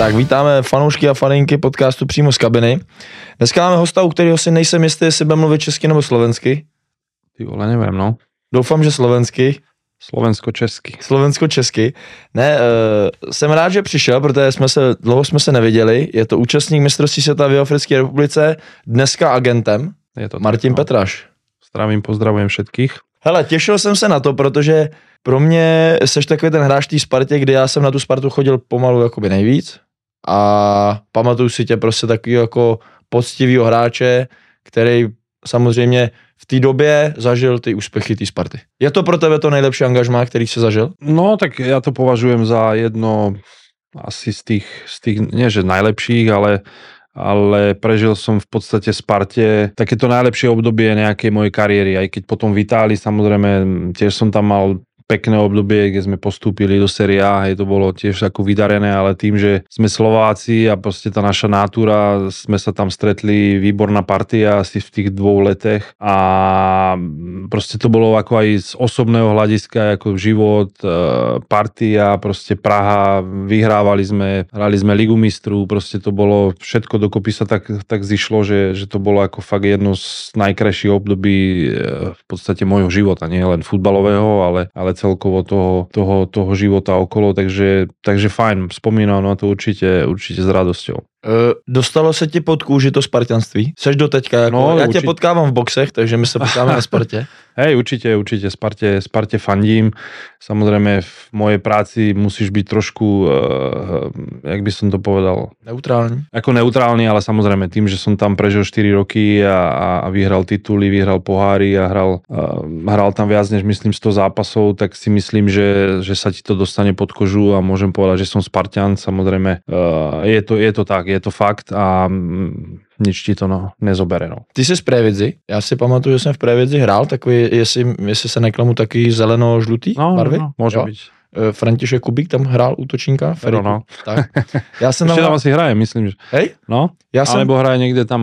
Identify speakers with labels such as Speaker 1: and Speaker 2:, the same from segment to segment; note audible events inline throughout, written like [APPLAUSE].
Speaker 1: Tak vítáme fanoušky a faninky podcastu přímo z kabiny. Dneska máme hosta, u kterého si nejsem jistý, jestli bude mluvit česky nebo slovensky.
Speaker 2: Ty vole, nevím, no.
Speaker 1: Doufám, že slovensky.
Speaker 2: Slovensko-česky.
Speaker 1: Slovensko-česky. Ne, uh, jsem rád, že přišel, protože jsme se, dlouho jsme se neviděli. Je to účastník mistrovství světa v Africké republice, dneska agentem.
Speaker 2: Je to
Speaker 1: Martin
Speaker 2: tak, no.
Speaker 1: Petraš.
Speaker 2: Zdravím, pozdravujem všetkých.
Speaker 1: Hele, těšil jsem se na to, protože pro mě seš takový ten hráč té Spartě, kdy já jsem na tu Spartu chodil pomalu jakoby nejvíc a pamatuju si tě prostě takový jako poctivýho hráče, který samozřejmě v té době zažil ty úspěchy té Sparty. Je to pro tebe to nejlepší angažmá, který jsi zažil?
Speaker 2: No, tak ja to považujem za jedno asi z tých, z tých nie že najlepších, ale ale prežil som v podstate Sparte takéto najlepšie obdobie nejakej mojej kariéry, aj keď potom v Itálii samozrejme tiež som tam mal pekné obdobie, kde sme postúpili do Serie A, hej, to bolo tiež ako vydarené, ale tým, že sme Slováci a proste tá naša natúra, sme sa tam stretli, výborná partia asi v tých dvou letech a proste to bolo ako aj z osobného hľadiska, ako život, e, partia, proste Praha, vyhrávali sme, hrali sme Ligu mistrů, proste to bolo, všetko dokopy sa tak, tak zišlo, že, že to bolo ako fakt jedno z najkrajších období e, v podstate môjho života, nie len futbalového, ale, ale celkovo toho, toho, toho života okolo, takže, takže fajn, spomínam na to určite, určite s radosťou.
Speaker 1: Uh, dostalo se ti pod kůži to spartanství? Seš do teďka, jako,
Speaker 2: No,
Speaker 1: já tě
Speaker 2: určitě.
Speaker 1: potkávám v boxech, takže my se potkáme na Spartě. [LAUGHS]
Speaker 2: Hej, určite, určite Sparte, Sparte fandím. Samozrejme v mojej práci musíš byť trošku, uh, jak by som to povedal,
Speaker 1: Neutrální.
Speaker 2: ako neutrálny, ale samozrejme tým, že som tam prežil 4 roky a, a, vyhral tituly, vyhral poháry a hral, uh, hral tam viac než myslím 100 zápasov, tak si myslím, že, že sa ti to dostane pod kožu a môžem povedať, že som Spartan. Samozrejme uh, je, to, je to tak, je to fakt a mm, nič ti to no, nezobere. No.
Speaker 1: Ty jsi z Prévidzi, já si pamatuju, že jsem v Prévidzi hrál, takový, jestli, jestli se neklamu, taky zeleno-žlutý
Speaker 2: No,
Speaker 1: barvy.
Speaker 2: no, no, môže
Speaker 1: Jo. Eh, František Kubík tam hrál útočníka. Feriku.
Speaker 2: no.
Speaker 1: Tak. Já jsem tam,
Speaker 2: Ešte tam asi hraje, myslím, že.
Speaker 1: hej,
Speaker 2: No,
Speaker 1: já jsem,
Speaker 2: alebo hraje niekde tam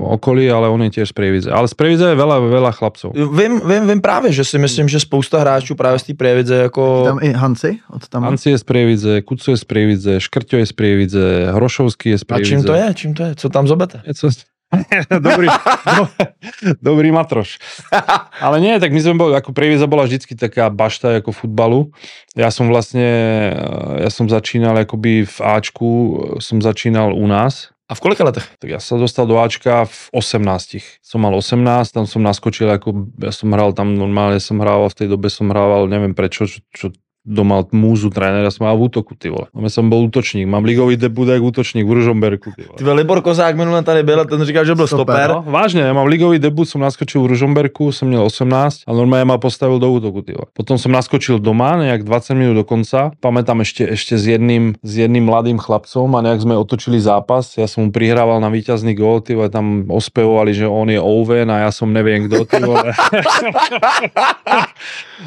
Speaker 2: v okolí, ale on je tiež z Prievidze. Ale z Prievidze je veľa, veľa chlapcov.
Speaker 1: Vím, vím, vím právě, že si myslím, že spousta hráčů právě z té Prievidze jako...
Speaker 3: Tam i Hanci od tam.
Speaker 2: Anci je z Prievidze, Kuco je z Prievidze, Škrťo je z Prievidze, Hrošovský je z
Speaker 1: A
Speaker 2: Prievidze.
Speaker 1: čím to je? Čím to je? Co tam zobete?
Speaker 2: Je co... [LAUGHS] dobrý, do, [LAUGHS] dobrý matroš. [LAUGHS] Ale nie, tak my sme boli, ako Prievidza bola vždycky taká bašta ako futbalu. Ja som vlastne, eh, ja som začínal akoby v Ačku, eh, som začínal u nás,
Speaker 1: A v kolika letech?
Speaker 2: Tak ja sa dostal do Ačka v 18. Som mal 18, tam som naskočil, ako ja som hral tam normálne, som hrával, v tej dobe som hrával, neviem prečo, čo, čo doma múzu trénera som mal v útoku, ty vole. No, som bol útočník, mám ligový debut jak útočník v Ružomberku, ty vole.
Speaker 1: Ty vole, Libor Kozák minule tady byl ten říkal, že byl
Speaker 3: Stoper,
Speaker 1: stoper.
Speaker 2: No, vážne, ja mám ligový debut, som naskočil v Ružomberku, som měl 18 a normálne ma postavil do útoku. Ty vole. Potom som naskočil doma, nejak 20 minút do konca. Pamätám ešte, ešte s, jedným, s jedným mladým chlapcom a nejak sme otočili zápas. Ja som mu prihrával na víťazný gól, ty vole, tam ospevovali, že on je Owen a ja som neviem kto. Ty vole. [LAUGHS]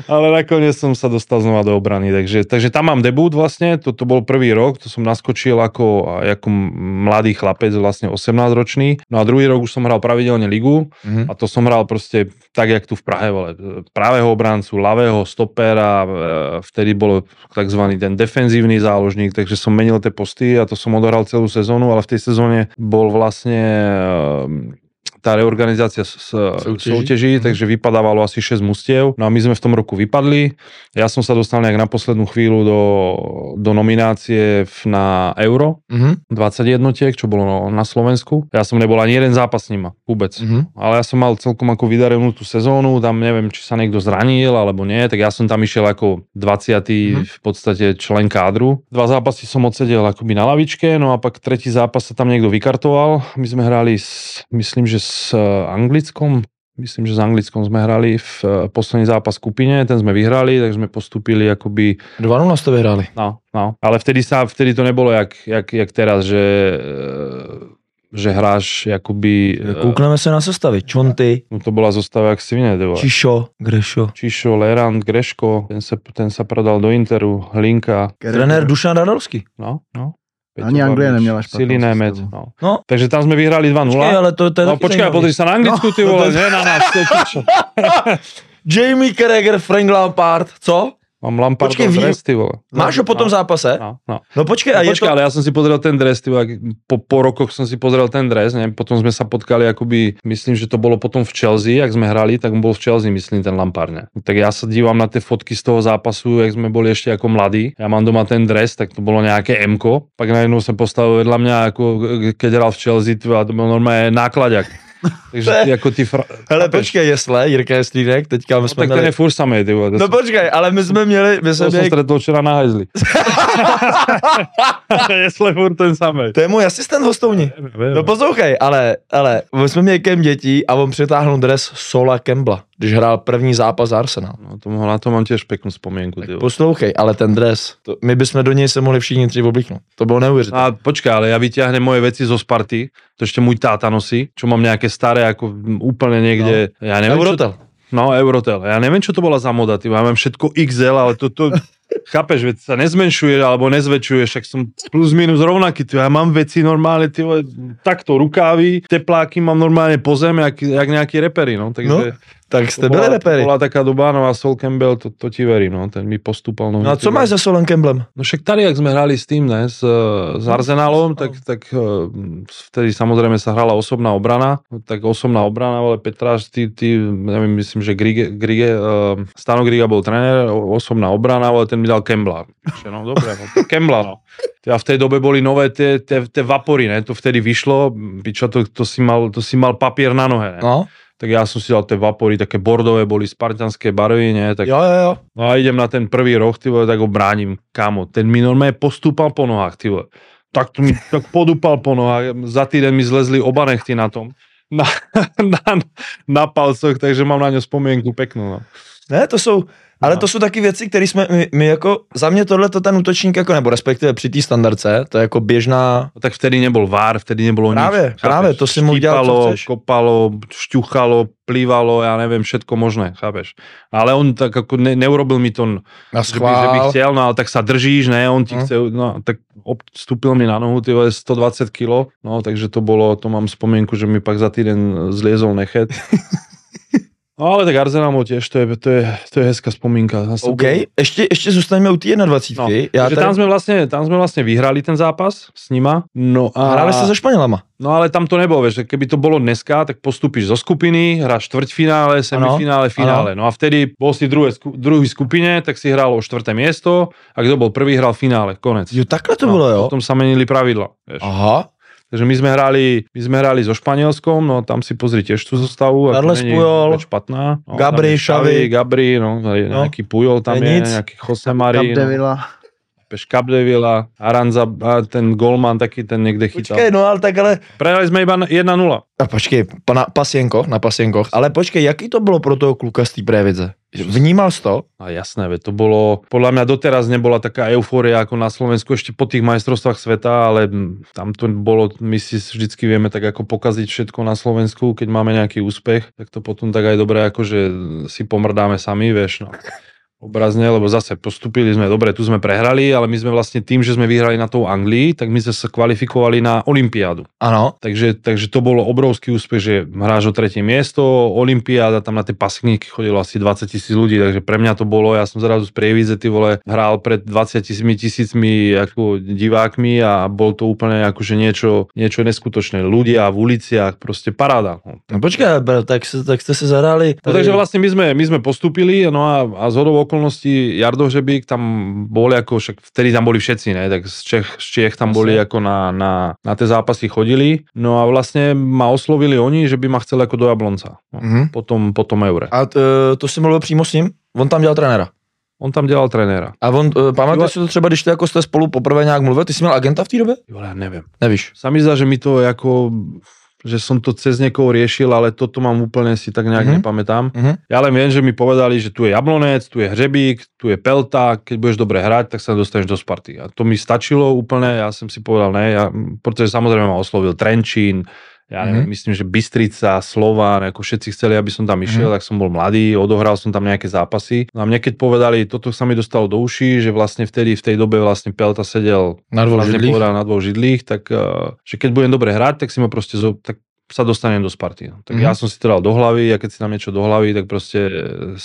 Speaker 2: [LAUGHS] Ale nakoniec som sa dostal znova do obrany. Obrany. Takže, takže tam mám debut vlastne, toto bol prvý rok, to som naskočil ako, ako mladý chlapec, vlastne 18 ročný. No a druhý rok už som hral pravidelne ligu mm-hmm. a to som hral proste tak, jak tu v Prahe, vole. pravého obrancu, ľavého stopera, e, vtedy bol tzv. ten defenzívny záložník, takže som menil tie posty a to som odohral celú sezónu, ale v tej sezóne bol vlastne tá reorganizácia s, soutěží, soutěží mm. takže vypadávalo asi 6 mustiev. No a my sme v tom roku vypadli. Ja som sa dostal nejak na poslednú chvíľu do, do nominácie na Euro, mm-hmm. 20 jednotiek, čo bolo na Slovensku. Ja som nebol ani jeden zápas s nima, vôbec. Mm-hmm. Ale ja som mal celkom ako vydarenú tú sezónu, tam neviem, či sa niekto zranil alebo nie, tak ja som tam išiel ako 20. Mm-hmm. v podstate člen kádru. Dva zápasy som odsedel akoby na lavičke, no a pak tretí zápas sa tam niekto vykartoval. My sme hrali, s, myslím, že s eh, Anglickom, myslím, že s Anglickom sme hrali v eh, posledný zápas skupine, ten sme vyhrali, tak sme postupili akoby...
Speaker 1: 2-0 ste vyhrali.
Speaker 2: No, no, ale vtedy, sa, vtedy to nebolo jak, jak, jak teraz, že eh, že hráš akoby...
Speaker 1: Kúkneme sa na zostavy. Čonty.
Speaker 2: No to bola zostava jak Svine.
Speaker 1: Čišo, Grešo.
Speaker 2: Čišo, Lerand, Greško, ten sa, ten sa prodal do Interu, Hlinka.
Speaker 1: Trenér Dušan Radovský.
Speaker 2: No, no.
Speaker 3: Peťo Ani Anglia neměla špatnou
Speaker 2: Silný Nemec. No. no. Takže tam sme vyhrali 2-0.
Speaker 1: Počkej, ale to, to je
Speaker 2: no, počkaj, pozri sa na Anglicku, no, ty vole, no, to... nie na nás. [LAUGHS]
Speaker 1: Jamie Carragher, Frank Lampard, co?
Speaker 2: Mám Lampardov počkej, dres, ty vole.
Speaker 1: Máš ho po tom no, zápase?
Speaker 2: No, no.
Speaker 1: no počkej,
Speaker 2: a
Speaker 1: no,
Speaker 2: počkej,
Speaker 1: to...
Speaker 2: ale ja som si pozrel ten dres, ty vole, po, po rokoch som si pozrel ten dres, ne? potom sme sa potkali akoby, myslím, že to bolo potom v Chelsea, ak sme hrali, tak bol v Chelsea, myslím, ten Lampard, ne? Tak ja sa dívam na tie fotky z toho zápasu, jak sme boli ešte ako mladí. Ja mám doma ten dres, tak to bolo nejaké m pak najednou sa postavil vedľa mňa, ako keď hral v Chelsea, to bol normálne nákladák. Takže ty ako ty... Fra...
Speaker 1: Hele, počkej, jesle, Jirka Jeslínek, teďka
Speaker 2: my no, jsme tak měli... ten je furt samej, ty vole.
Speaker 1: No počkej, ale my jsme měli... My jsme
Speaker 2: to měli... jsem stretol včera na hajzli. [LAUGHS] jesle furt ten samej.
Speaker 1: To je můj asistent hostovní. No poslouchej, ale, ale my jsme měli kem dětí a on přitáhl dres Sola Kembla když hrál první zápas za Arsenal.
Speaker 2: No, to, na to mám tiež peknú spomienku.
Speaker 1: Tak poslouchej, ale ten dres, to, my bychom do něj se mohli všichni tři oblíknout. To bylo neuvěřitelné.
Speaker 2: A počkaj, ale ja vyťahnem moje veci zo Sparty, to ešte môj táta nosí, čo mám nejaké staré, ako úplne niekde, no. ja neviem,
Speaker 1: Eurotel.
Speaker 2: Čo, no, Eurotel. Ja neviem, čo to bola za moda, ty, mám všetko XL, ale to, to chápeš, veď sa nezmenšuje alebo nezväčšuje, však som plus minus rovnaký, ty, ja mám veci normálne, ty, takto rukávy, tepláky mám normálne po zem, jak, jak nejaký repery, no, takže... No
Speaker 1: tak ste byli reperi.
Speaker 2: bola taká doba, no a Sol Campbell, to, to ti verím, no, ten mi postúpal.
Speaker 1: No, no a co máš za Solem Campbellem?
Speaker 2: No však tady, jak sme hrali s tým, ne, s, s Arsenalom, tak, tak eh, vtedy samozrejme sa hrala osobná obrana, tak osobná obrana, ale Petráš, ty, ty, neviem, myslím, že Grige, Grige, uh, Stano Griga bol tréner, osobná obrana, ale ten mi dal Campbella. No dobre, no, [LAUGHS] Campbella, no. A v tej dobe boli nové tie, tie, tie vapory, ne, to vtedy vyšlo, pičo, to, to, si mal, to si mal papier na nohe, ne.
Speaker 1: No
Speaker 2: tak ja som si dal tie vapory, také bordové, boli spartanské barvy, nie? Tak,
Speaker 1: jo, jo, jo.
Speaker 2: No a idem na ten prvý roh, ty vole, tak ho bránim, kamo. Ten mi normálne postúpal po nohách, ty vole. Tak, to mi, tak podúpal po nohách, za týden mi zlezli oba nechty na tom. [LAUGHS] Na, na, na palcoch, takže mám na ňo spomienku peknú. No.
Speaker 1: Ne, to jsou, ale no. to jsou taky věci, které jsme, my, my jako, za mě tohle to ten útočník jako, nebo respektive při té standardce, to je jako běžná...
Speaker 2: No, tak vtedy nebol vár, vtedy nebolo
Speaker 1: právě,
Speaker 2: nič.
Speaker 1: Právě, to si co chceš.
Speaker 2: kopalo, šťuchalo, plývalo, ja neviem, všetko možné, chápeš. Ale on tak ako ne, neurobil mi to,
Speaker 1: Na
Speaker 2: že, by, že by chcel, no ale tak sa držíš, ne, on ti hm. chce, no tak vstúpil mi na nohu, ty 120 kg, no takže to bolo, to mám spomienku, že mi pak za týden zliezol nechet. [LAUGHS] No ale tak Arsenal tiež, to je, to je, to je hezká spomínka.
Speaker 1: OK, ešte, ešte zostaneme u tej 21.
Speaker 2: No, ja tady... tam, sme vlastne, tam sme vlastne vyhrali ten zápas s nima. No a...
Speaker 1: Hrali sa so Španielama.
Speaker 2: No ale tam to nebolo, vieš, keby to bolo dneska, tak postupíš zo skupiny, hráš štvrťfinále, semifinále, finále. No a vtedy bol si druhé, druhý skupine, tak si hral o štvrté miesto a kto bol prvý, hral finále, konec.
Speaker 1: Jo, takhle to no, bolo, jo?
Speaker 2: Potom sa menili pravidla. Vieš.
Speaker 1: Aha.
Speaker 2: Takže my sme hrali, my sme hrali so Španielskom, no tam si pozri tiež tú zostavu.
Speaker 1: Carles Pujol,
Speaker 2: špatná.
Speaker 1: No, Gabri, Šavi.
Speaker 2: Gabri, no, no, nejaký Pujol tam je, je nejaký Jose Mari.
Speaker 3: Capdevila.
Speaker 2: No, Capdevila, Aranza, a ten golman taký ten niekde chytal.
Speaker 1: Počkej, no ale tak ale...
Speaker 2: Prehrali sme iba 1-0.
Speaker 1: A počkej, na Pasienko, na Pasienkoch, ale počkej, jaký to bolo pro toho kluka z té Previdze? Vnímal si to?
Speaker 2: A jasné, to bolo, podľa mňa doteraz nebola taká eufória ako na Slovensku ešte po tých majstrovstvách sveta, ale tam to bolo, my si vždycky vieme tak ako pokaziť všetko na Slovensku, keď máme nejaký úspech, tak to potom tak aj dobre že si pomrdáme sami, vieš, no. Obrazne, lebo zase postupili sme, dobre, tu sme prehrali, ale my sme vlastne tým, že sme vyhrali na tou Anglii, tak my sme sa kvalifikovali na Olympiádu.
Speaker 1: Áno.
Speaker 2: Takže, takže to bolo obrovský úspech, že hráš o tretie miesto, Olympiáda, tam na tie pasikníky chodilo asi 20 tisíc ľudí, takže pre mňa to bolo, ja som zrazu z Prievidze, ty vole, hral pred 20 tisícmi ako divákmi a bol to úplne akože niečo, niečo neskutočné. Ľudia v uliciach, proste paráda. No,
Speaker 1: No počkaj, tak, tak ste sa zahrali.
Speaker 2: No, takže vlastne my sme, my sme postupili no a, a z okolností Jardo Žebík tam boli ako, však vtedy tam boli všetci, ne? tak z Čech, z Čech tam boli ako na, na, na tie zápasy chodili. No a vlastne ma oslovili oni, že by ma chceli ako do Jablonca. No,
Speaker 1: Mhm.
Speaker 2: potom, potom Eure.
Speaker 1: A t, to jsi mluvil přímo s ním? On tam dělal trenéra.
Speaker 2: On tam dělal trenéra.
Speaker 1: A on, uh, pamatuješ si to třeba, když ty jako jste spolu poprvé nějak mluvil, ty jsi měl agenta v té době?
Speaker 2: Jo, ja neviem.
Speaker 1: Nevíš.
Speaker 2: Sa mi zdá, že mi to ako že som to cez niekoho riešil, ale toto mám úplne si tak nejak
Speaker 1: Mhm.
Speaker 2: mm-hmm. nepamätám.
Speaker 1: Mhm.
Speaker 2: Ja len viem, že mi povedali, že tu je Jablonec, tu je Hřebík, tu je Pelta, keď budeš dobre hrať, tak sa dostaneš do Sparty. A to mi stačilo úplne, ja som si povedal ne, ja, pretože samozrejme ma oslovil Trenčín, ja neviem,
Speaker 1: Mhm.
Speaker 2: myslím, že Bystrica, Slován, ako všetci chceli, aby som tam išiel, tak som bol mladý, odohral som tam nejaké zápasy. No a mne keď povedali, toto sa mi dostalo do uší, že vlastne vtedy v tej dobe vlastne Pelta sedel
Speaker 1: Na dvou
Speaker 2: vlastne
Speaker 1: židlích?
Speaker 2: povedal na dvoch židlích, tak uh, že keď budem dobre hrať, tak si ma proste zo, tak sa dostanem do Sparty. No. Tak
Speaker 1: Mhm.
Speaker 2: ja som si to dal do hlavy a keď si dám niečo do hlavy, tak proste eh,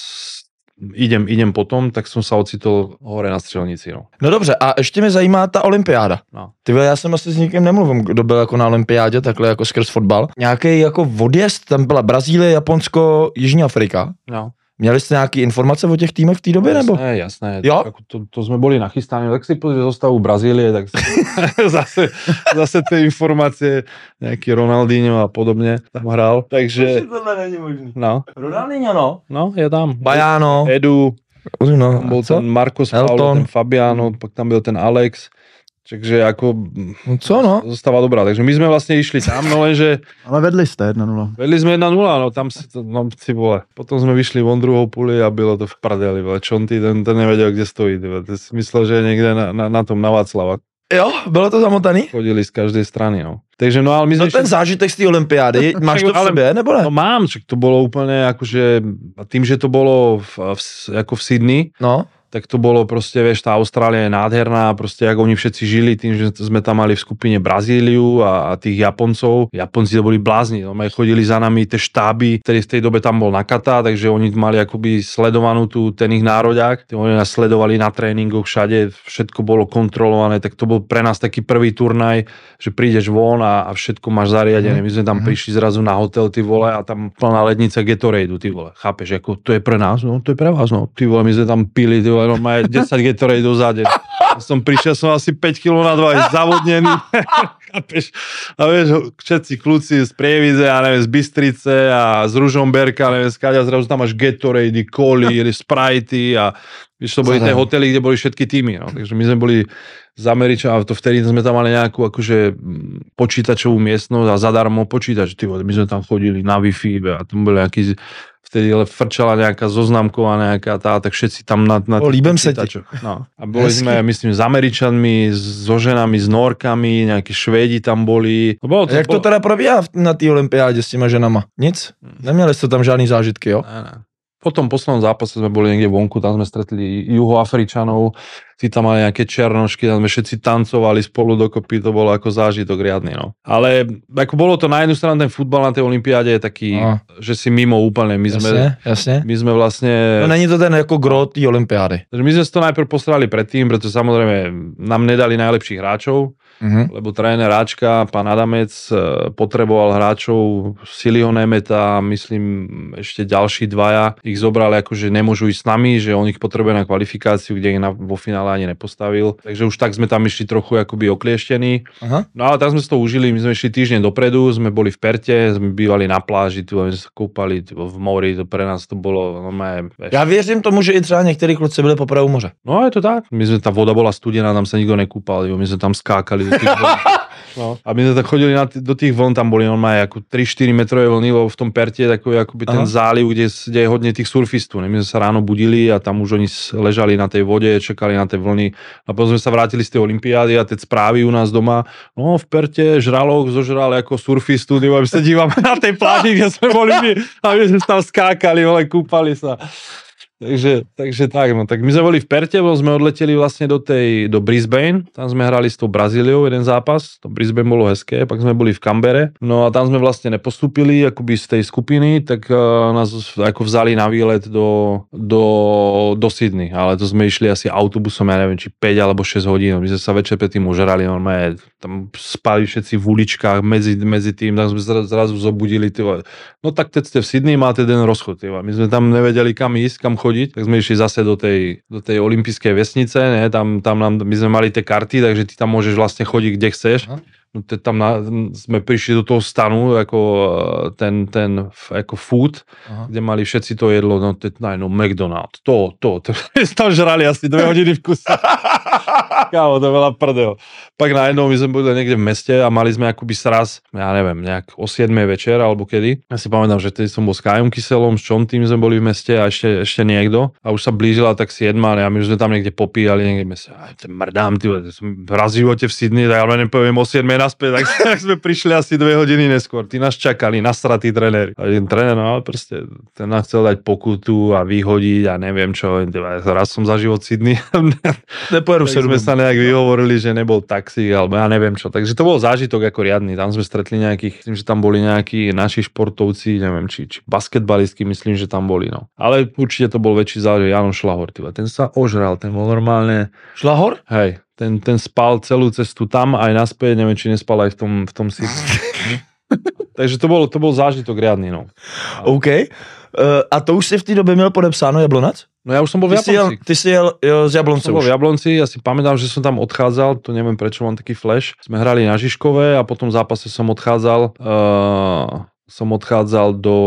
Speaker 2: idem, idem potom, tak som sa ocitol hore na střelnici. No.
Speaker 1: No dobře, a ještě mě zajímá ta olympiáda.
Speaker 2: No.
Speaker 1: Ty já jsem asi s nikým nemluvím, kdo byl jako na olympiádě, takhle jako skrz fotbal. Nějaký jako odjezd, tam byla Brazílie, Japonsko, Jižní Afrika.
Speaker 2: No.
Speaker 1: Měli jste nějaké informace o těch týmech v té době, nebo?
Speaker 2: Jasné, jasné.
Speaker 1: Jo?
Speaker 2: Ako to, to sme boli nachystaní, tak si pozri zostavu Brazílie, tak si, [LAUGHS] zase, zase tie informácie, nejaký Ronaldinho a podobne tam hral. Takže,
Speaker 1: tohle není možný.
Speaker 2: no,
Speaker 1: Ronaldinho, no.
Speaker 2: no, je tam.
Speaker 1: Bajano.
Speaker 2: Edu,
Speaker 1: No, co?
Speaker 2: ten Marcos
Speaker 1: Elton.
Speaker 2: Paulo, ten Fabiano, pak tam byl ten Alex. Takže ako
Speaker 1: No co, no?
Speaker 2: zostáva dobrá. Takže my sme vlastne išli tam, no lenže
Speaker 3: Ale vedli jste 1-0.
Speaker 2: vedli sme 1-0, no tam si to, no si vole. Potom sme vyšli von druhou puli a bylo to v prdeli, vole. Čonty, ten, ten nevedel, kde stojí, vole. Myslel, že je niekde na, na, na tom na Václava.
Speaker 1: Jo, bylo to zamotaný?
Speaker 2: Chodili z každej strany, no. Takže no, ale my sme
Speaker 1: No ten zážitek z té olympiády, [LAUGHS] máš to v
Speaker 2: ale-
Speaker 1: sobě, nebo ne?
Speaker 2: No mám, však to bolo úplne akože, tým, že to bolo v, v, ako v Sydney,
Speaker 1: No,
Speaker 2: tak to bolo proste, vieš, tá Austrália je nádherná, proste ako oni všetci žili tým, že sme tam mali v skupine Brazíliu a, a tých Japoncov. Japonci to boli blázni, no, chodili za nami tie štáby, ktorý v tej dobe tam bol Nakata, takže oni mali akoby sledovanú tu ten ich nároďák, oni nás sledovali na tréningoch všade, všetko bolo kontrolované, tak to bol pre nás taký prvý turnaj, že prídeš von a, a všetko máš zariadené. My sme tam prišli zrazu na hotel, ty vole, a tam plná lednica Gatorade, ty vole. Chápeš, ako to je pre nás, no to je pre vás, no. Ty vole, my sme tam pili, ty vole, no má 10 Gatorade za deň. Som prišiel, som asi 5 kg na 2, zavodnený. [LAUGHS] Chápeš? A vieš, všetci kľúci z Prievidze, ja neviem, z Bystrice a z Ružomberka, neviem, skáďa, zrazu tam máš Gatorade, Coly, Sprite a vieš, to boli tie hotely, kde boli všetky týmy, no. Takže my sme boli z Američa a to vtedy sme tam mali nejakú akože mm, počítačovú miestnosť a zadarmo počítač. Ty my sme tam chodili na Wi-Fi a tam boli nejaký vtedy ale frčala nejaká zoznamková nejaká tá, tak všetci tam na, na
Speaker 1: O, líbem sa ti.
Speaker 2: No. A boli
Speaker 1: Hezky.
Speaker 2: sme, myslím, s Američanmi, so ženami, s Norkami, nejakí Švédi tam boli. No, bolo
Speaker 1: Jak to
Speaker 2: bolo-
Speaker 1: teda probíhá na té olympiádě s těma ženama? Nic? Neměli jste tam žádný zážitky, jo?
Speaker 2: Ne, ne. Po tom poslednom zápase sme boli niekde vonku, tam sme stretli juhoafričanov, tí tam mali nejaké černošky, tam sme všetci tancovali spolu dokopy, to bolo ako zážitok riadny. No. Ale ako bolo to na jednu stranu ten futbal na tej olympiáde je taký,
Speaker 1: No.
Speaker 2: že si mimo úplne. My sme,
Speaker 1: Jasně, jasně.
Speaker 2: my sme vlastne...
Speaker 1: No není to ten jako gro té olympiády.
Speaker 2: My sme si to najprv postarali predtým, pretože samozrejme nám nedali najlepších hráčov,
Speaker 1: Mhm.
Speaker 2: lebo tréner Ráčka, pán Adamec, e, potreboval hráčov Silio Nemeta, myslím ešte ďalší dvaja, ich zobrali ako, že nemôžu ísť s nami, že on ich potrebuje na kvalifikáciu, kde ich na, vo finále ani nepostavil. Takže už tak sme tam išli trochu akoby oklieštení.
Speaker 1: Aha.
Speaker 2: No ale tak sme si to užili, my sme išli týždeň dopredu, sme boli v Perte, sme bývali na pláži, tu sme sa kúpali tu v mori, to pre nás to bolo normálne...
Speaker 1: Já věřím tomu, že i třeba některý kluci byli u moře.
Speaker 2: No je to tak. My sme, tá voda bola studená, tam sa nikto nekúpal, jo, my sme tam skákali do tých vln. [LAUGHS] No. A my sme tak chodili na t- do tých vln, tam boli normálne ako 3-4 metrové vlny, lebo v tom Perte je takový akoby ten
Speaker 1: Aha.
Speaker 2: záliv, kde, kde je hodne tých surfistov. Ne? My sme sa ráno budili a tam už oni ležali na tej vode, čakali na tie vlny. A potom sme sa vrátili z tej olympiády a tie správy u nás doma, no v Perte žralok zožral ako surfistu, my sa dívame na tej pláži, kde sme boli my a my sme tam skákali, vole, kúpali sa. Takže, takže tak, no, tak my sme boli v Perte, sme odleteli vlastne do tej, do Brisbane, tam sme hrali s tou Brazíliou jeden zápas, to Brisbane bolo hezké, pak sme boli v Kambere, no a tam sme vlastne nepostupili akoby z tej skupiny, tak uh, nás ako vzali na výlet do, do, do Sydney, ale to sme išli asi autobusom, ja neviem, či 5 alebo 6 hodín, my sme sa večer predtým užerali, normálne, tam spali všetci v uličkách medzi, medzi tým, tam sme zrazu zobudili, tyvo. no tak teď ste v Sydney, máte ten rozchod, tyvo. my sme tam nevedeli kam ísť, kam chodiť, tak sme išli zase do tej, do tej olympijskej vesnice, ne? Tam, tam nám, my sme mali tie karty, takže ty tam môžeš vlastne chodiť kde chceš. Aha. No, tam na, sme prišli do toho stanu, ako e, ten, ten ako food, Aha. kde mali všetci to jedlo, no, to, no McDonald's, to, to, to, [LAUGHS] tam žrali asi dve hodiny v kuse. [LAUGHS] Kámo, to bola prdel. Pak najednou my sme boli niekde v meste a mali sme akoby sraz, ja neviem, nejak o 7 večer alebo kedy. Ja si pamätám, že tedy som bol s Kajom Kyselom, s čom tým sme boli v meste a ešte, ešte niekto. A už sa blížila tak 7 a my už sme tam niekde popíjali, niekde. Aj, ten mrdám, ty, raz v živote v Sydney, tak ale nepoviem o 7 naspäť, tak, [LAUGHS] tak sme prišli asi 2 hodiny neskôr. Ty nás čakali, nasratí tréneri. A ten tréner, no proste, ten nás chcel dať pokutu a vyhodiť a neviem čo. Raz som za život Sydney. [LAUGHS] Nepojedu sme sa nejak vyhovorili, že nebol taxi, alebo ja neviem čo. Takže to bol zážitok ako riadny. Tam sme stretli nejakých, myslím, že tam boli nejakí naši športovci, neviem, či, či basketbalistky, myslím, že tam boli. No. Ale určite to bol väčší zážitok. Jano Šlahor, tyva. ten sa ožral, ten bol normálne...
Speaker 1: Šlahor?
Speaker 2: Hej, ten, ten spal celú cestu tam aj naspäť, neviem, či nespal aj v tom, v tom si. [LAUGHS] Takže to bol, to bol zážitok riadny. No. [LAUGHS]
Speaker 1: OK. Uh, a to už si v té době měl podepsáno Jablonec?
Speaker 2: No ja už som bol
Speaker 1: ty
Speaker 2: v Jablonci.
Speaker 1: Si jel, ty si jel jo, z Jablonce
Speaker 2: som bol v Jablonci, ja si pamätám, že som tam odchádzal, to neviem prečo mám taký flash. Sme hrali na Žižkové a potom v zápase som odchádzal, uh, som odchádzal do,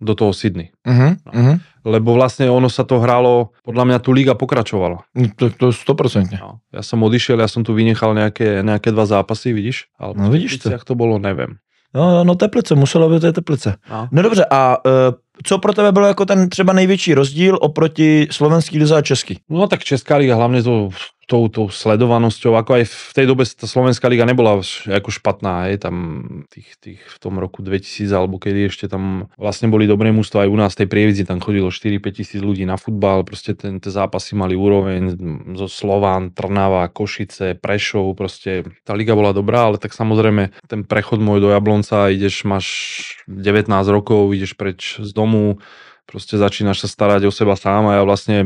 Speaker 2: do toho Sydney.
Speaker 1: Uh-huh, no. uh-huh.
Speaker 2: Lebo vlastne ono sa to hralo, podľa mňa tu liga pokračovala.
Speaker 1: No, to, to 100%.
Speaker 2: No. Ja som odišiel, ja som tu vynechal nejaké, nejaké dva zápasy, vidíš?
Speaker 1: Ale no vidíš to.
Speaker 2: to bolo, neviem.
Speaker 1: No, no Teplice, muselo být to Teplice. No. no dobře, a uh, co pro tebe bylo jako ten třeba největší rozdíl oproti slovenský lize a český?
Speaker 2: No tak Česká liga hlavne to tou, tou sledovanosťou, ako aj v tej dobe tá Slovenská liga nebola ako špatná, je tam tých, tých v tom roku 2000 alebo kedy ešte tam vlastne boli dobré mústva aj u nás tej prievidzi, tam chodilo 4-5 tisíc ľudí na futbal, proste ten, tie zápasy mali úroveň zo Slován, Trnava, Košice, Prešov, proste tá liga bola dobrá, ale tak samozrejme ten prechod môj do Jablonca, ideš, máš 19 rokov, ideš preč z domu, proste začínaš sa starať o seba sám a ja vlastne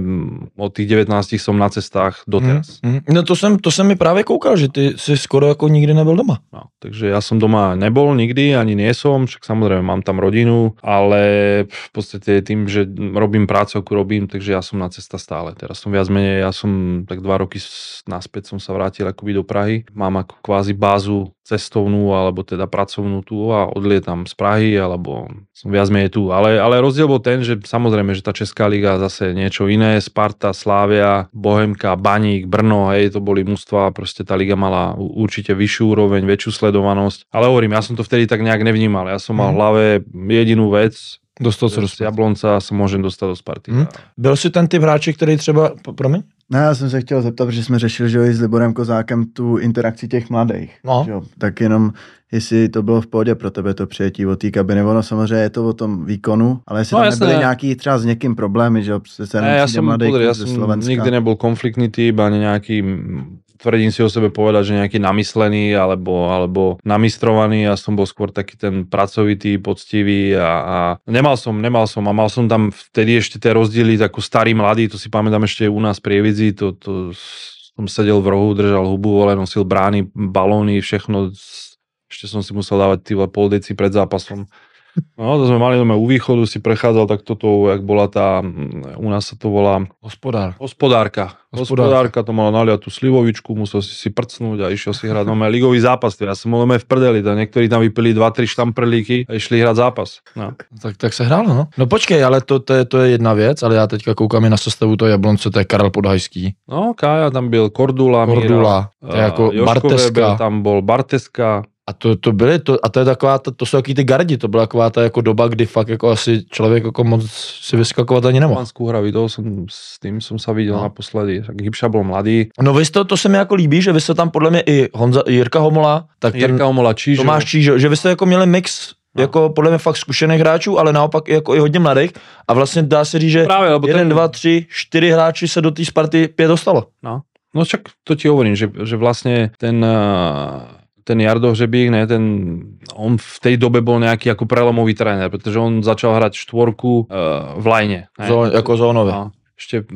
Speaker 2: od tých 19 som na cestách doteraz.
Speaker 1: Mm, mm. No to jsem, to jsem mi právě koukal, že ty si skoro jako nikdy nebyl doma.
Speaker 2: No, takže ja som doma nebol nikdy, ani nie som, však samozrejme mám tam rodinu, ale v podstate tým, že robím prácu, ako robím, takže ja som na cesta stále. Teraz som viac menej, ja som tak dva roky naspäť som sa vrátil akoby do Prahy. Mám ako kvázi bázu cestovnú alebo teda pracovnú tu a odlietam z Prahy alebo som viac menej tu. Ale, ale rozdiel bol ten, že samozrejme, že tá Česká liga zase niečo iné, Sparta, Slávia, Bohemka, Baník, Brno, hej, to boli mužstva, proste tá liga mala určite vyššiu úroveň, väčšiu sledovanosť. Ale hovorím, ja som to vtedy tak nejak nevnímal. Ja som mal v mhm. hlave jedinú vec,
Speaker 1: Dostal se do
Speaker 2: Z Jablonca se můžem dostat do Sparty. Hmm.
Speaker 1: Byl jsi ten typ hráče, který třeba, promiň?
Speaker 3: No, já jsem se chtěl zeptat, protože jsme řešili, že s Liborem Kozákem tu interakci těch mladých.
Speaker 1: No.
Speaker 3: Že tak jenom, jestli to bylo v pohodě pro tebe to přijetí od té kabiny. Ono samozřejmě je to o tom výkonu, ale jestli no, tam nebyly nějaký třeba s někým problémy, že se
Speaker 2: ne, já jsem, mladý, já jsem nikdy nebyl konfliktní typ, ani nějaký tvrdím si o sebe povedať, že nejaký namyslený alebo, alebo namistrovaný. Ja som bol skôr taký ten pracovitý, poctivý a, a nemal som, nemal som a mal som tam vtedy ešte tie rozdiely, takú starý, mladý, to si pamätám ešte u nás pri Evidzi, to, to som sedel v rohu, držal hubu, ale nosil brány, balóny, všechno. Ešte som si musel dávať tyle pol deci pred zápasom. No, to sme mali doma u východu, si prechádzal tak toto, jak bola tá, u nás sa to volá...
Speaker 1: Hospodár.
Speaker 2: Hospodárka. Hospodárka to mala naliať tú slivovičku, musel si si prcnúť a išiel si hrať nové ligový zápas. Ja som bol v prdeli, to niektorí tam vypili 2-3 štamprlíky a išli hrať zápas. No.
Speaker 1: Tak, tak se hrálo, no. No počkej, ale to, to, je, to je jedna věc, ale já teďka koukám i na sestavu toho Jablonce, to je Karel Podhajský.
Speaker 2: No, Kája tam byl Kordula,
Speaker 1: Kordula, Míra, to je jako Barteska.
Speaker 2: tam bol Barteska,
Speaker 1: a to, to byly, to, a to je taková, to, to jsou taky ty gardi, to byla taková ta jako doba, kdy fakt jako asi člověk jako moc si vyskakovat ani nemohl.
Speaker 2: Pánskou hra, to jsem, s tím jsem se viděl no. naposledy, tak Hybša byl mladý.
Speaker 1: No vy jste, to se mi jako líbí, že vy jste tam podle mě i Honza, Jirka Homola, tak
Speaker 2: Jirka ten, Homola, Čížo.
Speaker 1: Tomáš Čížo, že vy jste jako měli mix no. jako podle mě fakt zkušených hráčů, ale naopak jako i hodně mladých a vlastně dá se říct, že Právě, jeden, ten... dva, tři, čtyři hráči se do té Sparty pět dostalo.
Speaker 2: No. No však to ti hovorím, že, že vlastne ten, eh, ten Jardo Hřebík, ne, ten, on v tej dobe bol nejaký ako prelomový tréner, pretože on začal hrať štvorku uh, v lajne.
Speaker 1: Ne? Zó, ako zónové. No,
Speaker 2: ešte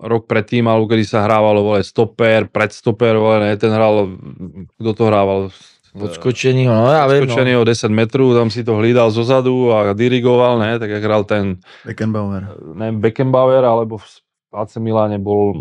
Speaker 2: rok predtým, alebo kedy sa hrávalo, vole, stoper, predstoper, vole, ne, ten hral, kto to hrával?
Speaker 1: Odskočení, no ja viem.
Speaker 2: Odskočení no. o 10 metrov, tam si to hlídal zozadu a dirigoval, ne, tak jak hral ten...
Speaker 3: Beckenbauer.
Speaker 2: Ne, Beckenbauer, alebo v AC Miláne bol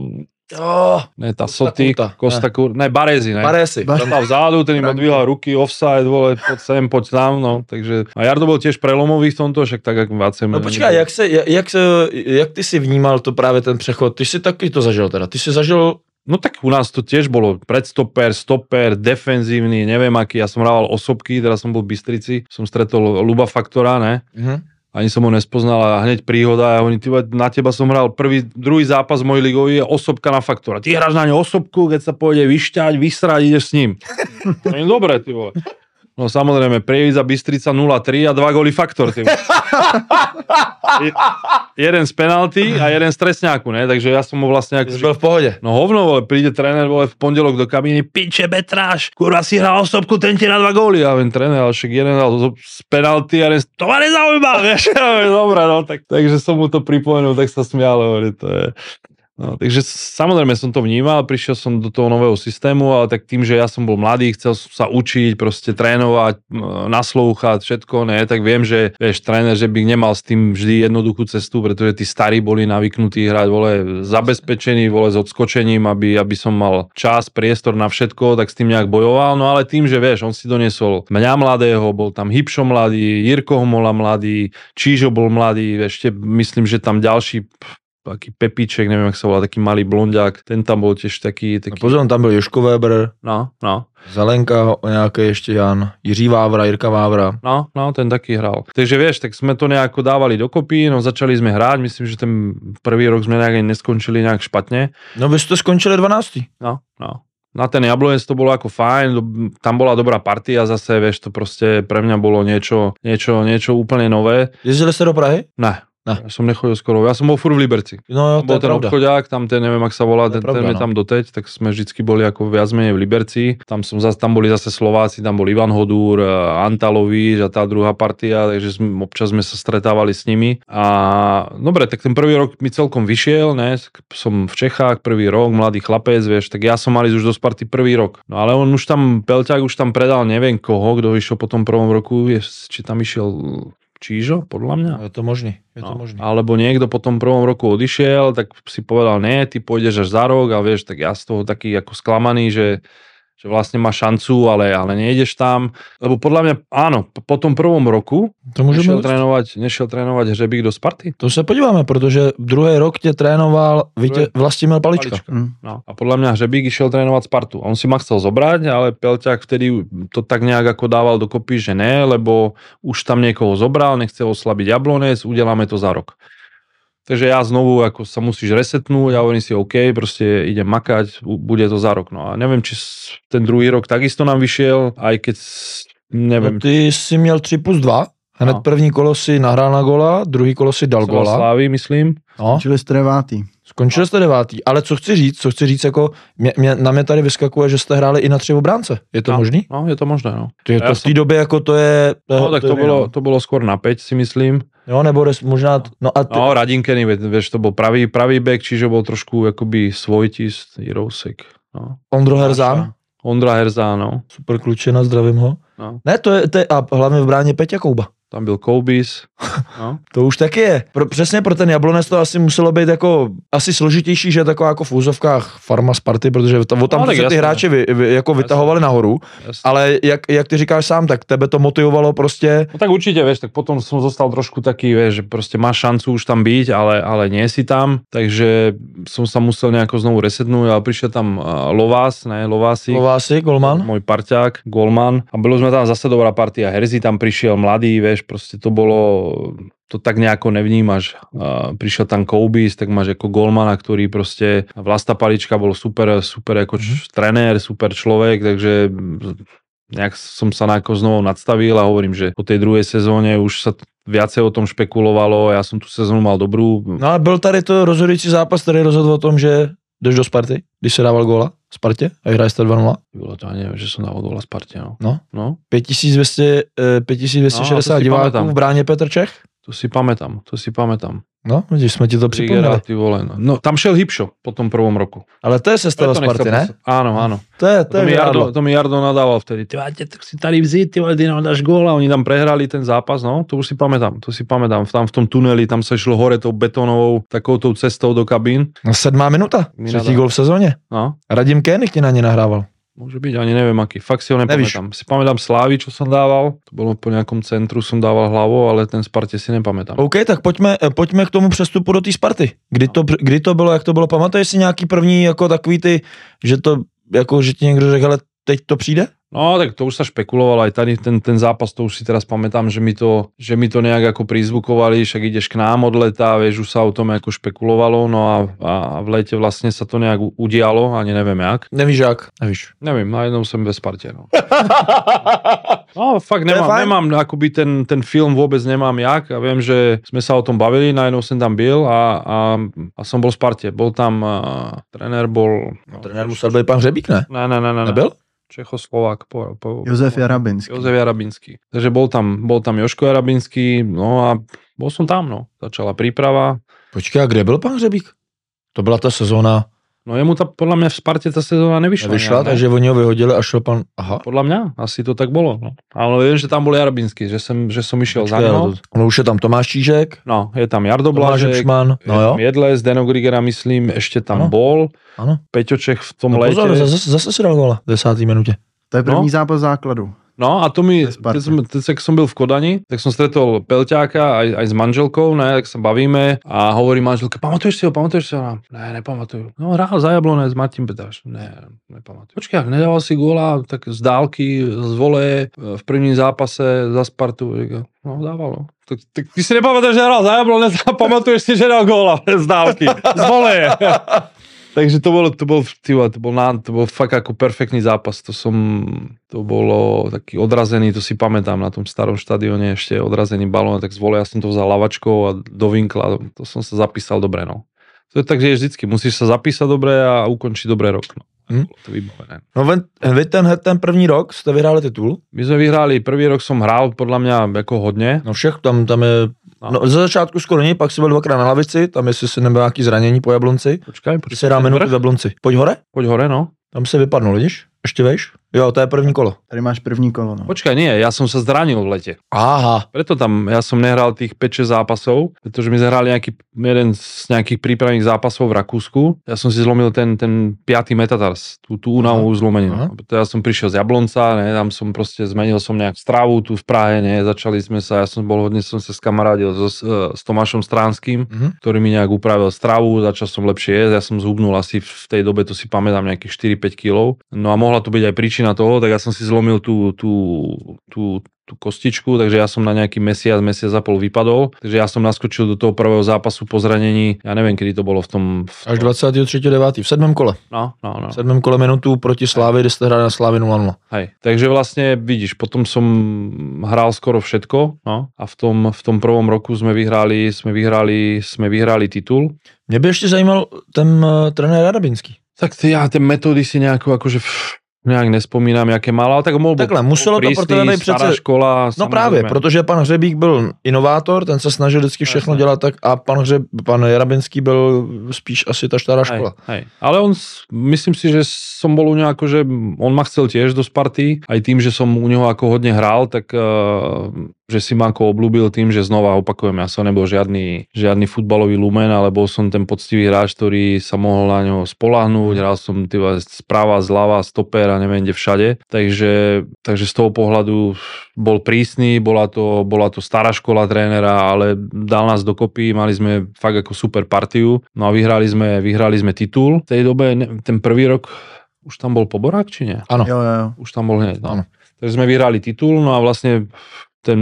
Speaker 1: Oh,
Speaker 2: ne, tá Soty, Costa Kur, ne, Barezi, ne.
Speaker 1: Barezi.
Speaker 2: Tam dal vzadu, ten im odvíhal ruky, offside, vole, poď sem, poď tam, no, takže, a Jardo byl tiež prelomový v tomto, však tak, jak Vácem.
Speaker 1: No počkej, jak, se, jak, se, jak ty si vnímal to právě ten přechod, ty si taky to zažil teda, ty si zažil
Speaker 2: No tak u nás to tiež bolo predstoper, stoper, defenzívny, neviem aký. Ja som hrával osobky, teraz som bol v Bystrici, som stretol Luba Faktora, ne? Uh-huh ani som ho nespoznal a hneď príhoda a oni, ty, na teba som hral prvý, druhý zápas môj ligový je osobka na faktora. Ty hráš na ňu osobku, keď sa pôjde vyšťať, vysrať, ideš s ním. [LAUGHS] Dobre, ty vole. No samozrejme, Prievidza Bystrica 0-3 a dva góly faktor. Tým. jeden z penalty a jeden z trestňáku, ne? Takže ja som mu vlastne...
Speaker 1: Ako, byl v pohode.
Speaker 2: No hovno, vole, príde tréner vole, v pondelok do kabíny, piče betráš, kurva si hral osobku, ten ti na dva góly. A viem, tréner, ale však jeden dal z penalty a jeden, to ma nezaujíma, [LAUGHS] vieš? Dobre, no, tak, takže som mu to pripomenul, tak sa smial, hovorí, to je... No, takže samozrejme som to vnímal, prišiel som do toho nového systému, ale tak tým, že ja som bol mladý, chcel som sa učiť, proste trénovať, naslúchať, všetko, ne, tak viem, že vieš, tréner, že by nemal s tým vždy jednoduchú cestu, pretože tí starí boli navyknutí hrať, vole, zabezpečení, vole, s odskočením, aby, aby som mal čas, priestor na všetko, tak s tým nejak bojoval, no ale tým, že vieš, on si doniesol mňa mladého, bol tam Hipšo mladý, Jirko Homola mladý, Čížo bol mladý, ešte myslím, že tam ďalší taký Pepíček, neviem, ak sa volá, taký malý blondiak, ten tam bol tiež taký... taký...
Speaker 1: No pozor, tam byl Joško Weber.
Speaker 2: No, no.
Speaker 1: Zelenka, nejaké ešte Jan, Jiří Vávra, Jirka Vávra.
Speaker 2: No, no, ten taký hral. Takže vieš, tak sme to nejako dávali dokopy, no začali sme hrať, myslím, že ten prvý rok sme nejak neskončili nejak špatne.
Speaker 1: No vy ste skončili 12.
Speaker 2: No, no. Na ten Jablonec to bolo ako fajn, tam bola dobrá partia zase, vieš, to proste pre mňa bolo niečo, niečo, niečo úplne nové.
Speaker 1: Jezdili ste do Prahy?
Speaker 2: Ne, Ne. Ja som nechodil skoro, ja som bol furt v Liberci.
Speaker 1: No, jo,
Speaker 2: bol ten
Speaker 1: pravda.
Speaker 2: obchodiak, tam ten, neviem, ak sa volá, ten, pravda, ten je no. tam doteď, tak sme vždycky boli ako viac menej v Liberci. Tam, som, tam boli zase Slováci, tam bol Ivan Hodúr, eh, Antalovič a tá druhá partia, takže sme, občas sme sa stretávali s nimi. A dobre, tak ten prvý rok mi celkom vyšiel, ne? som v Čechách, prvý rok, mladý chlapec, vieš, tak ja som mali už do Sparty prvý rok. No ale on už tam, Pelťák už tam predal neviem koho, kto išiel po tom prvom roku, je, či tam išiel Čížo, podľa mňa.
Speaker 1: Je to možný, je to no.
Speaker 2: Alebo niekto po tom prvom roku odišiel, tak si povedal, nie, ty pôjdeš až za rok a vieš, tak ja z toho taký ako sklamaný, že že vlastne má šancu, ale, ale nejdeš tam. Lebo podľa mňa, áno, po tom prvom roku to nešiel, trénovať, nešiel trénovať Hřebík do Sparty.
Speaker 1: To sa podíváme, protože druhý rok tě trénoval Vítě, Vlastimil Palička. Palička.
Speaker 2: Mm. No. A podľa mňa Hřebík išiel trénovať Spartu. On si ma chcel zobrať, ale Pelťák vtedy to tak nejak ako dával dokopy, že ne, lebo už tam niekoho zobral, nechcel oslabiť Jablonec, udeláme to za rok. Takže ja znovu ako sa musíš resetnúť a hovorím si OK, proste idem makať, bude to za rok. No a neviem, či ten druhý rok takisto nám vyšiel, aj keď neviem.
Speaker 1: No ty si měl 3 plus 2, hned no. první kolo si nahrál na gola, druhý kolo si dal gola.
Speaker 2: Slávy, myslím.
Speaker 3: No. Skončili jste devátý.
Speaker 1: Skončili jste devátý, ale co chci říct, co chci říct, jako mě, mě, na mě tady vyskakuje, že jste hráli i na tři obránce. Je to
Speaker 2: no,
Speaker 1: možný?
Speaker 2: No, je to možné, no.
Speaker 1: Je to v té době, jako to je...
Speaker 2: To, no, tak to, to, bylo, to bylo skôr na 5, si myslím.
Speaker 1: Jo, nebo res, možná... No, a
Speaker 2: ty... no Radinkeny, vieš, to bol pravý, pravý back, čiže bol trošku akoby svojtist, Jirousek. No.
Speaker 1: Ondro Herzán?
Speaker 2: Ondra Herzán, no.
Speaker 1: Super klučina, zdravím ho. No. Ne, to je, to je, a hlavně v bráně Peťa Kouba
Speaker 2: tam byl Koubis. No. [LAUGHS]
Speaker 1: to už taky je. Pro, přesně pro ten Jablonec to asi muselo být jako asi složitější, že taková jako v úzovkách farma Sparty, protože tam, tam no, se ty hráči vy, vy, jako jasne. vytahovali nahoru, jasne. ale jak, jak ty říkáš sám, tak tebe to motivovalo prostě.
Speaker 2: No tak určitě, vieš, tak potom som zostal trošku taký, vieš, že prostě máš šancu už tam byť, ale, ale nie si tam, takže som sa musel nejako znovu resetnúť, ale prišiel tam uh, Lovás, ne, Lovási.
Speaker 1: Lovási, Golman.
Speaker 2: Môj parťák, Golman. A bylo sme tam zase dobrá partia. Herzy tam prišiel mladý, vieš, proste to bolo, to tak nejako nevnímaš. prišiel tam Koubis, tak máš ako golmana, ktorý proste, Vlasta Palička bol super, super ako mm-hmm. trenér, super človek, takže nejak som sa nejako znovu nadstavil a hovorím, že po tej druhej sezóne už sa viacej o tom špekulovalo, ja som tu sezónu mal dobrú.
Speaker 1: No a byl tady to rozhodující zápas, který rozhodl o tom, že jdeš do Sparty, když se dával góla Spartě a hraje 2-0.
Speaker 2: Bylo to ani neviem, že som dával góla Sparte. No.
Speaker 1: No.
Speaker 2: no.
Speaker 1: 5200, eh, 5260
Speaker 2: No,
Speaker 1: diváků v bráně Petr Čech.
Speaker 2: To si pamätám, to si pamätám.
Speaker 1: No, vidíš, jsme ti to.
Speaker 2: Rigera, ty vole. no. No, tam šel Hipšo po tom prvom roku.
Speaker 1: Ale to je sestava
Speaker 2: nechcel
Speaker 1: Sparty, ne?
Speaker 2: Áno, áno.
Speaker 1: To je, to
Speaker 2: To
Speaker 1: je
Speaker 2: mi, Jardo, to mi Jardo nadával vtedy. Ty máte, tak si tady vzít, ty vole, ty nám dáš gól a oni tam prehrali ten zápas, no, to už si pamätám, to si pamätám. Tam v tom tuneli, tam sa šlo hore tou betónovou, takou tou cestou do kabín.
Speaker 1: No, sedmá minuta,
Speaker 2: Mi
Speaker 1: třetí gol v sezóně.
Speaker 2: No,
Speaker 1: Radim Kénik ti na ně nahrával.
Speaker 2: Môže byť, ani neviem aký. Fakt si ho nepamätám. Si pamätám Slávy, čo som dával, to bolo po nejakom centru, som dával hlavou, ale ten Sparte si nepamätám.
Speaker 1: OK, tak pojďme, eh, pojďme k tomu přestupu do té Sparty. Kdy to, kdy to bylo, jak to bylo? Pamatuješ si nějaký první, jako takový ty, že to, jako, že ti někdo řekl, ale teď to přijde?
Speaker 2: No, tak to už sa špekulovalo, aj tady ten, ten zápas, to už si teraz pamätám, že mi to, že mi to nejak ako prizvukovali, však ideš k nám od leta, vieš, už sa o tom ako špekulovalo, no a, a v lete vlastne sa to nejak udialo, ani neviem jak.
Speaker 1: Nevíš jak? Nevíš.
Speaker 2: Neviem, najednou som bez Sparte, no. [LAUGHS] No, fakt nemám, nemám, akoby ten, ten film vôbec nemám jak a viem, že sme sa o tom bavili, najednou som tam byl a, a, a som bol v Sparte. Bol tam, uh, trenér bol...
Speaker 1: No, trenér musel být pan Hřebík, ne?
Speaker 2: Ne, ne, ne, ne. ne.
Speaker 1: Nebyl?
Speaker 2: Čechoslovák. Po, po,
Speaker 3: Josef Jarabinský.
Speaker 2: Jozef Jarabinský. Takže bol tam, bol tam Joško Jarabinský, no a bol som tam, no. Začala príprava.
Speaker 1: Počkej, a kde byl pan Hřebík? To byla ta sezóna,
Speaker 2: No jemu ta, podľa mňa v Sparte tá sezóna nevyšla.
Speaker 1: nevyšla,
Speaker 2: ne?
Speaker 1: takže oni ho vyhodili a šel pan, aha.
Speaker 2: Podľa mňa asi to tak bolo. No. Ale viem, že tam bol Jarabinský, že som, že som išiel za
Speaker 1: to- Ono už je tam Tomáš Čížek,
Speaker 2: No, je tam Jardo Blažek,
Speaker 1: no jo,
Speaker 2: tam Jedles, Deno Grigera, myslím, ešte tam
Speaker 1: Ano.
Speaker 2: bol.
Speaker 1: ano.
Speaker 2: Peťoček v tom
Speaker 1: No pozor, zase, zase si dal gola v desátý minutě.
Speaker 3: To je první
Speaker 2: No.
Speaker 3: zápas základu.
Speaker 2: No a to mi, keď som, teď, keď som byl v Kodani, tak som stretol Pelťáka aj, aj s manželkou, ne, tak sa bavíme a hovorí manželka, pamatuješ si ho, pamatuješ si ho? No, Ne, nepamatuju. No hral za Jablonec Martin Petáš. Ne, nepamatuju. Počkaj, ak nedával si góla, tak z dálky, z vole, v prvním zápase za Spartu. No, dával, no. Tak, tak ty si nepamätáš, že hral za Jablonec a [LAUGHS] pamatuješ si, že dal góla z dálky, z vole. [LAUGHS] Takže to bolo, to bol, vole, to bol, ná- to bol fakt ako perfektný zápas. To som, to bolo taký odrazený, to si pamätám na tom starom štadióne, ešte odrazený balón, tak zvole, ja som to vzal lavačkou a do vinkla, to som sa zapísal dobre, no. To je tak, že je vždycky, musíš sa zapísať dobre a ukončiť dobre rok, no.
Speaker 1: Hm.
Speaker 2: Bolo To vybavené.
Speaker 1: No vy ten, ten první rok jste vyhráli titul,
Speaker 2: My sme vyhrali, prvý rok som hral podľa mňa ako hodne.
Speaker 1: no všech, tam, tam je,
Speaker 2: No.
Speaker 1: no ze začátku skoro není, pak si byl dvakrát na lavici, tam jestli si nebyl nějaký zranění po Jablonci,
Speaker 2: Počkaj,
Speaker 1: ty
Speaker 2: počkaj.
Speaker 1: si dá minutu v Jablonci. Pojď hore,
Speaker 2: Poď hore, no.
Speaker 1: tam se vypadnul, vidíš? Ještě vejš? Jo, to je první kolo.
Speaker 3: Tady máš první kolo. No.
Speaker 2: Počkaj, nie, ja som sa zranil v lete.
Speaker 1: Aha,
Speaker 2: Preto tam ja som nehral tých 5-6 zápasov, pretože my zahrali nejaký, jeden z nejakých prípravných zápasov v Rakúsku. Ja som si zlomil ten, ten 5. metatars, tú, tú únavú
Speaker 1: Aha.
Speaker 2: zlomeninu. Ja som prišiel z Jablonca, ne, tam som proste zmenil som nejak stravu tu v Prahe, ne, začali sme sa, ja som bol hodne, som sa skamarádil so, s, s Tomášom Stránským,
Speaker 1: mhm.
Speaker 2: ktorý mi nejak upravil stravu, začal som lepšie jesť, ja som zhubnul asi v tej dobe, to si pamätám, nejakých 4-5 kg. No a mohla to byť aj príčina toho, tak ja som si zlomil tú, tú, tú, tú kostičku, takže ja som na nejaký mesiac, mesiac a pol vypadol, takže ja som naskočil do toho prvého zápasu po zranení, ja neviem, kedy to bolo v tom... V
Speaker 1: Až
Speaker 2: tom
Speaker 1: 23.9. v sedmém kole.
Speaker 2: No, no, no.
Speaker 1: V sedmém kole minutu proti Slávy, kde jste hráli na Slávy 0-0.
Speaker 2: Hej. Takže vlastne vidíš, potom som hral skoro všetko, no, a v tom, v tom prvom roku sme vyhrali, sme vyhrali, sme vyhrali titul.
Speaker 1: Mě by ještě zajímal ten uh, trenér Radabinský.
Speaker 2: Tak ty, ja tie metódy si nejako akože pff, nejak nespomínam, jaké mal, ale tak mohol
Speaker 1: Takhle, muselo to pro tebe být
Speaker 2: stará
Speaker 1: přece-
Speaker 2: škola.
Speaker 1: No právě, protože pan Hřebík byl inovátor, ten se snažil vždycky všechno
Speaker 2: Jasně.
Speaker 1: dělat tak a pan, Hřeb, pan Jarabinský byl spíš asi ta stará
Speaker 2: Hej,
Speaker 1: škola.
Speaker 2: hej. Ale on, myslím si, že som bol u neho ako, že on ma chcel tiež do Sparty, aj tým, že som u neho ako hodne hral, tak uh, že si ma ako oblúbil tým, že znova opakujem, ja som nebol žiadny, žiadny futbalový lumen, ale bol som ten poctivý hráč, ktorý sa mohol na ňo spolahnúť, hral som tyva, správa, zľava, stoper a neviem kde všade, takže, takže z toho pohľadu bol prísny, bola to, bola to stará škola trénera, ale dal nás dokopy, mali sme fakt ako super partiu, no a vyhrali sme, vyhrali sme titul. V tej dobe, ten prvý rok, už tam bol Poborák, či nie?
Speaker 3: Jo.
Speaker 2: Už tam bol hneď.
Speaker 1: Áno.
Speaker 2: No. Takže sme vyhrali titul, no a vlastne ten,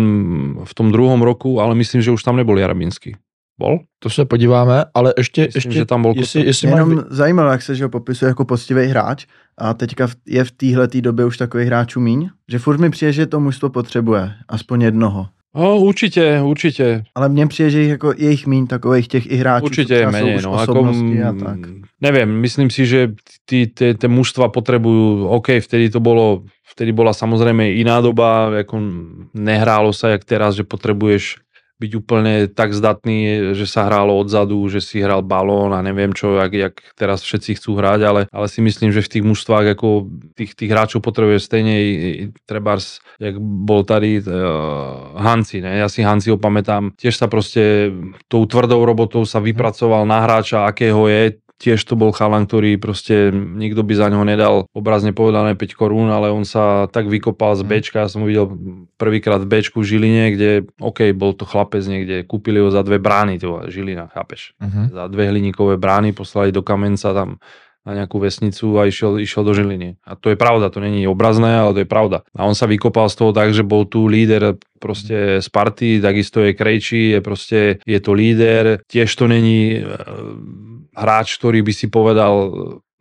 Speaker 2: v tom druhom roku, ale myslím, že už tam nebol Jarabinský. Bol?
Speaker 1: To se podíváme, ale ještě,
Speaker 2: Myslím,
Speaker 1: ještě
Speaker 2: že tam bol
Speaker 1: jestli, jestli
Speaker 3: Jenom
Speaker 1: máš...
Speaker 3: zajímavé, jak se že ho popisuje jako poctivý hráč a teďka je v téhle době už takových hráčů míň, že furt mi přijde, že to mužstvo potřebuje, aspoň jednoho.
Speaker 2: No, určite, určite.
Speaker 3: Ale mně přijde, že jich, jako, je jich míň takových těch i hráčů,
Speaker 2: Určite
Speaker 3: co
Speaker 2: je
Speaker 3: už
Speaker 2: No, ako,
Speaker 3: a tak.
Speaker 2: neviem, myslím si, že tí- tie tie mužstva potrebujú, OK, vtedy to bolo, vtedy bola samozrejme iná doba, ako nehrálo sa jak teraz, že potrebuješ byť úplne tak zdatný, že sa hrálo odzadu, že si hral balón a neviem čo, jak, jak teraz všetci chcú hrať, ale, ale si myslím, že v tých mužstvách ako tých, tých hráčov potrebuje stejne trebárs, jak bol tady uh, Hanci, ne? ja si Hanci pamätám, tiež sa proste tou tvrdou robotou sa vypracoval na hráča, akého je, tiež to bol chalan, ktorý proste nikto by za ňoho nedal obrazne povedané 5 korún, ale on sa tak vykopal z Bčka, ja som ho videl prvýkrát v Bčku v Žiline, kde OK, bol to chlapec niekde, kúpili ho za dve brány, to Žilina, chápeš?
Speaker 1: Mhm.
Speaker 2: Za dve hliníkové brány poslali do Kamenca tam na nejakú vesnicu a išiel, išiel do Žiliny. A to je pravda, to není obrazné, ale to je pravda. A on sa vykopal z toho tak, že bol tu líder proste Sparty, takisto je Krejčí, je proste, je to líder, tiež to není e, hráč, ktorý by si povedal,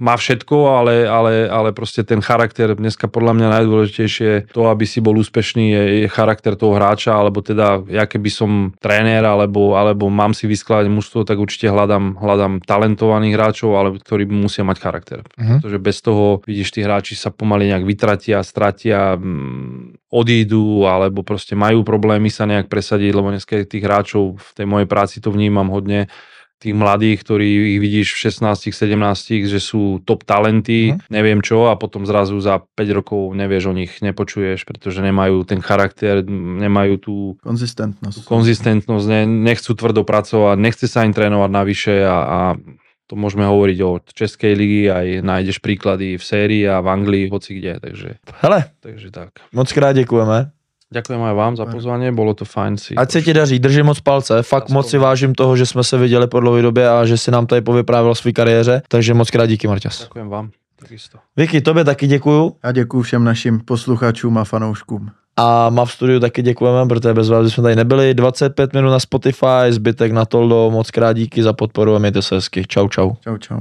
Speaker 2: má všetko, ale, ale, ale proste ten charakter, dneska podľa mňa najdôležitejšie to, aby si bol úspešný, je, je charakter toho hráča, alebo teda ja keby som tréner, alebo, alebo mám si vyskladať mužstvo, tak určite hľadám, hľadám talentovaných hráčov, ale ktorí musia mať charakter.
Speaker 1: Mhm.
Speaker 2: Pretože bez toho, vidíš, tí hráči sa pomaly nejak vytratia, stratia, mm, odídu, alebo proste majú problémy sa nejak presadiť, lebo dneska tých hráčov v tej mojej práci to vnímam hodne, tých mladých, ktorí ich vidíš v 16, 17, že sú top talenty,
Speaker 1: Mhm.
Speaker 2: neviem čo a potom zrazu za 5 rokov nevieš o nich, nepočuješ, pretože nemajú ten charakter, nemajú tú,
Speaker 3: Konzistentnost.
Speaker 2: tú konzistentnosť, ne, nechcú tvrdo pracovať, nechce sa im trénovať navyše a, a to môžeme hovoriť o Českej ligy, aj nájdeš príklady v sérii a v Anglii, hoci kde, takže,
Speaker 1: Hele,
Speaker 2: takže tak.
Speaker 1: moc krát děkujeme.
Speaker 2: Ďakujem aj vám za pozvanie, bolo to fajn si.
Speaker 1: Ať se ti daří, držím moc palce. Fakt moc si vážím toho, že jsme se viděli po dlouhé době a že si nám tady povyprávěl o své kariéře. Takže moc krát díky, Marťas.
Speaker 2: Ďakujem vám, takisto.
Speaker 1: Vicky, tobě taky děkuju.
Speaker 3: A děkuji všem našim posluchačům a fanouškům.
Speaker 1: A má v studiu taky děkujeme, protože bez vás jsme tady nebyli. 25 minut na Spotify, zbytek na Toldo. Moc krát díky za podporu a mějte se hezky. Čau, čau.
Speaker 3: Čau, čau.